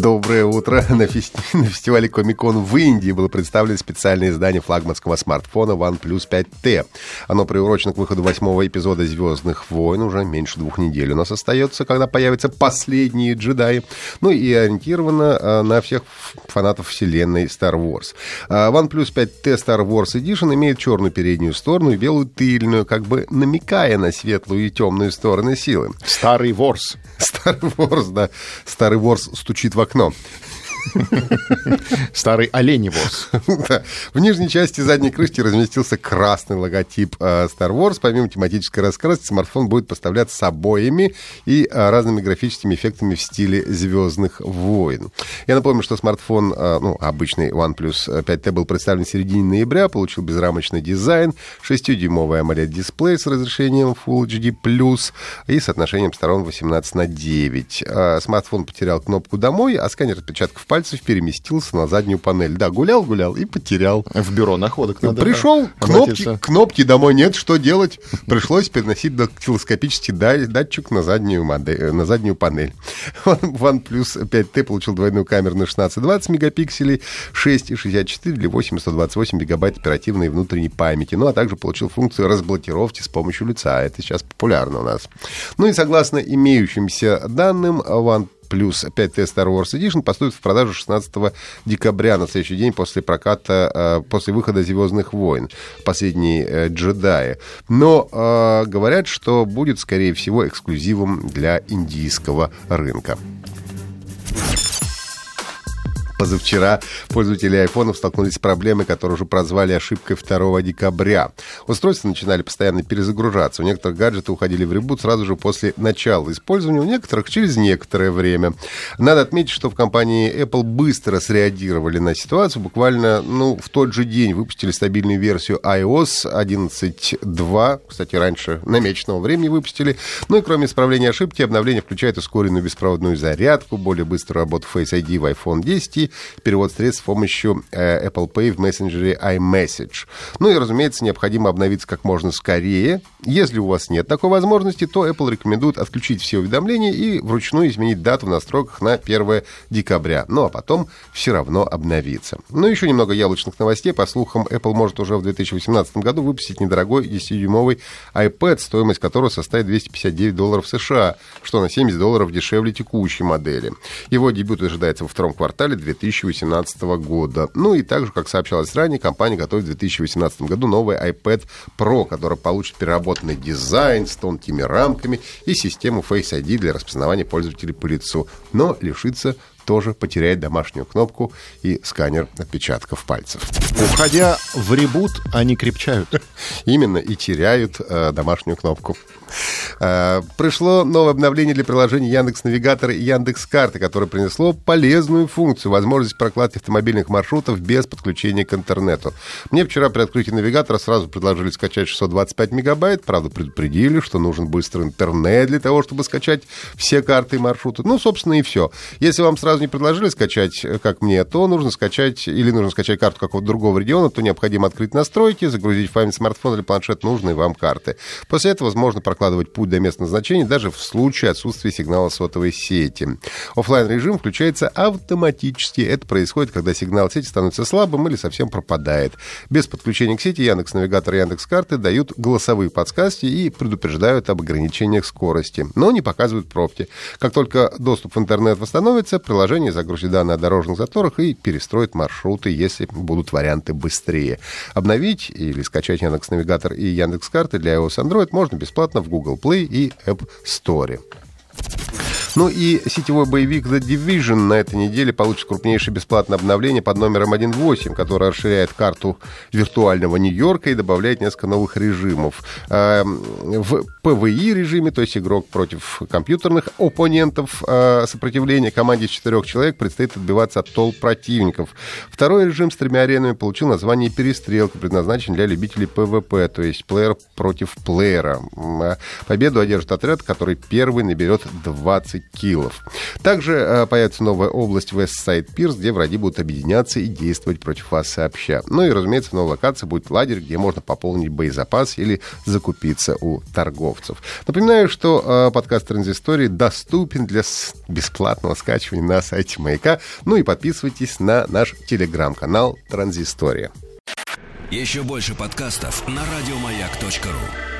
Доброе утро. На, фести... на фестивале Комикон в Индии было представлено специальное издание флагманского смартфона OnePlus 5T. Оно приурочено к выходу восьмого эпизода «Звездных войн». Уже меньше двух недель у нас остается, когда появятся последние джедаи. Ну и ориентировано а, на всех фанатов вселенной Star Wars. А, OnePlus 5T Star Wars Edition имеет черную переднюю сторону и белую тыльную, как бы намекая на светлую и темную стороны силы. Старый ворс. Старый ворс, да. Старый ворс стучит в окно. Старый оленевоз. В нижней части задней крышки разместился красный логотип э, Star Wars. Помимо тематической раскраски, смартфон будет поставляться с обоями и э, разными графическими эффектами в стиле «Звездных войн». Я напомню, что смартфон, э, ну, обычный OnePlus 5T был представлен в середине ноября, получил безрамочный дизайн, 6-дюймовый AMOLED-дисплей с разрешением Full HD+, и соотношением сторон 18 на 9. Смартфон потерял кнопку «Домой», а сканер отпечатков пальцев переместился на заднюю панель. Да, гулял-гулял и потерял. В бюро находок надо Пришел, кнопки, кнопки домой нет, что делать? Пришлось переносить телескопический датчик на заднюю, модель, на заднюю панель. OnePlus 5T получил двойную камеру на 16-20 мегапикселей, 6,64 или 828 гигабайт оперативной внутренней памяти. Ну, а также получил функцию разблокировки с помощью лица. Это сейчас популярно у нас. Ну и согласно имеющимся данным, One плюс 5T Star Wars Edition поступит в продажу 16 декабря, на следующий день после проката, э, после выхода «Звездных войн», последние э, джедаи. Но э, говорят, что будет, скорее всего, эксклюзивом для индийского рынка. Позавчера пользователи айфонов столкнулись с проблемой, которую уже прозвали ошибкой 2 декабря. Устройства начинали постоянно перезагружаться. У некоторых гаджеты уходили в ребут сразу же после начала использования, у некоторых через некоторое время. Надо отметить, что в компании Apple быстро среагировали на ситуацию. Буквально ну, в тот же день выпустили стабильную версию iOS 11.2. Кстати, раньше намеченного времени выпустили. Ну и кроме исправления ошибки, обновление включает ускоренную беспроводную зарядку, более быструю работу Face ID в iPhone 10 перевод средств с помощью э, Apple Pay в мессенджере iMessage. Ну и, разумеется, необходимо обновиться как можно скорее. Если у вас нет такой возможности, то Apple рекомендует отключить все уведомления и вручную изменить дату в настройках на 1 декабря. Ну а потом все равно обновиться. Ну еще немного яблочных новостей. По слухам, Apple может уже в 2018 году выпустить недорогой 10-дюймовый iPad, стоимость которого составит 259 долларов США, что на 70 долларов дешевле текущей модели. Его дебют ожидается во втором квартале 2020 2018 года. Ну и также, как сообщалось ранее, компания готовит в 2018 году новый iPad Pro, который получит переработанный дизайн с тонкими рамками и систему Face ID для распознавания пользователей по лицу, но лишится тоже потеряет домашнюю кнопку и сканер отпечатков пальцев. Уходя в ребут, они крепчают. Именно, и теряют э, домашнюю кнопку. Э, пришло новое обновление для приложений Яндекс Навигатора и Яндекс Карты, которое принесло полезную функцию, возможность прокладки автомобильных маршрутов без подключения к интернету. Мне вчера при открытии навигатора сразу предложили скачать 625 мегабайт, правда, предупредили, что нужен быстрый интернет для того, чтобы скачать все карты и маршруты. Ну, собственно, и все. Если вам сразу не предложили скачать, э, как мне, то нужно скачать, или нужно скачать карту какого-то другого региона, то необходимо открыть настройки, загрузить в память смартфона или планшет нужные вам карты. После этого возможно прокладывать путь до места назначения даже в случае отсутствия сигнала сотовой сети. офлайн режим включается автоматически. Это происходит, когда сигнал сети становится слабым или совсем пропадает. Без подключения к сети Яндекс Навигатор и Яндекс Карты дают голосовые подсказки и предупреждают об ограничениях скорости, но не показывают пробки. Как только доступ в интернет восстановится, приложение загрузит данные о дорожных заторах и перестроит маршруты, если будут варианты быстрее. Обновить или скачать Яндекс Навигатор и Яндекс Карты для iOS Android можно бесплатно в Google Play и App Store. Ну и сетевой боевик The Division на этой неделе получит крупнейшее бесплатное обновление под номером 1.8, которое расширяет карту виртуального Нью-Йорка и добавляет несколько новых режимов. Э, в PvE режиме, то есть игрок против компьютерных оппонентов э, сопротивления команде из четырех человек предстоит отбиваться от толп противников. Второй режим с тремя аренами получил название «Перестрелка», предназначен для любителей PvP, то есть плеер против плеера. Э, победу одержит отряд, который первый наберет 20 киллов. Также э, появится новая область Side Piers, где враги будут объединяться и действовать против вас сообща. Ну и, разумеется, в новой локации будет лагерь, где можно пополнить боезапас или закупиться у торговцев. Напоминаю, что э, подкаст Транзистории доступен для бесплатного скачивания на сайте Маяка. Ну и подписывайтесь на наш телеграм-канал Транзистория. Еще больше подкастов на радиомаяк.ру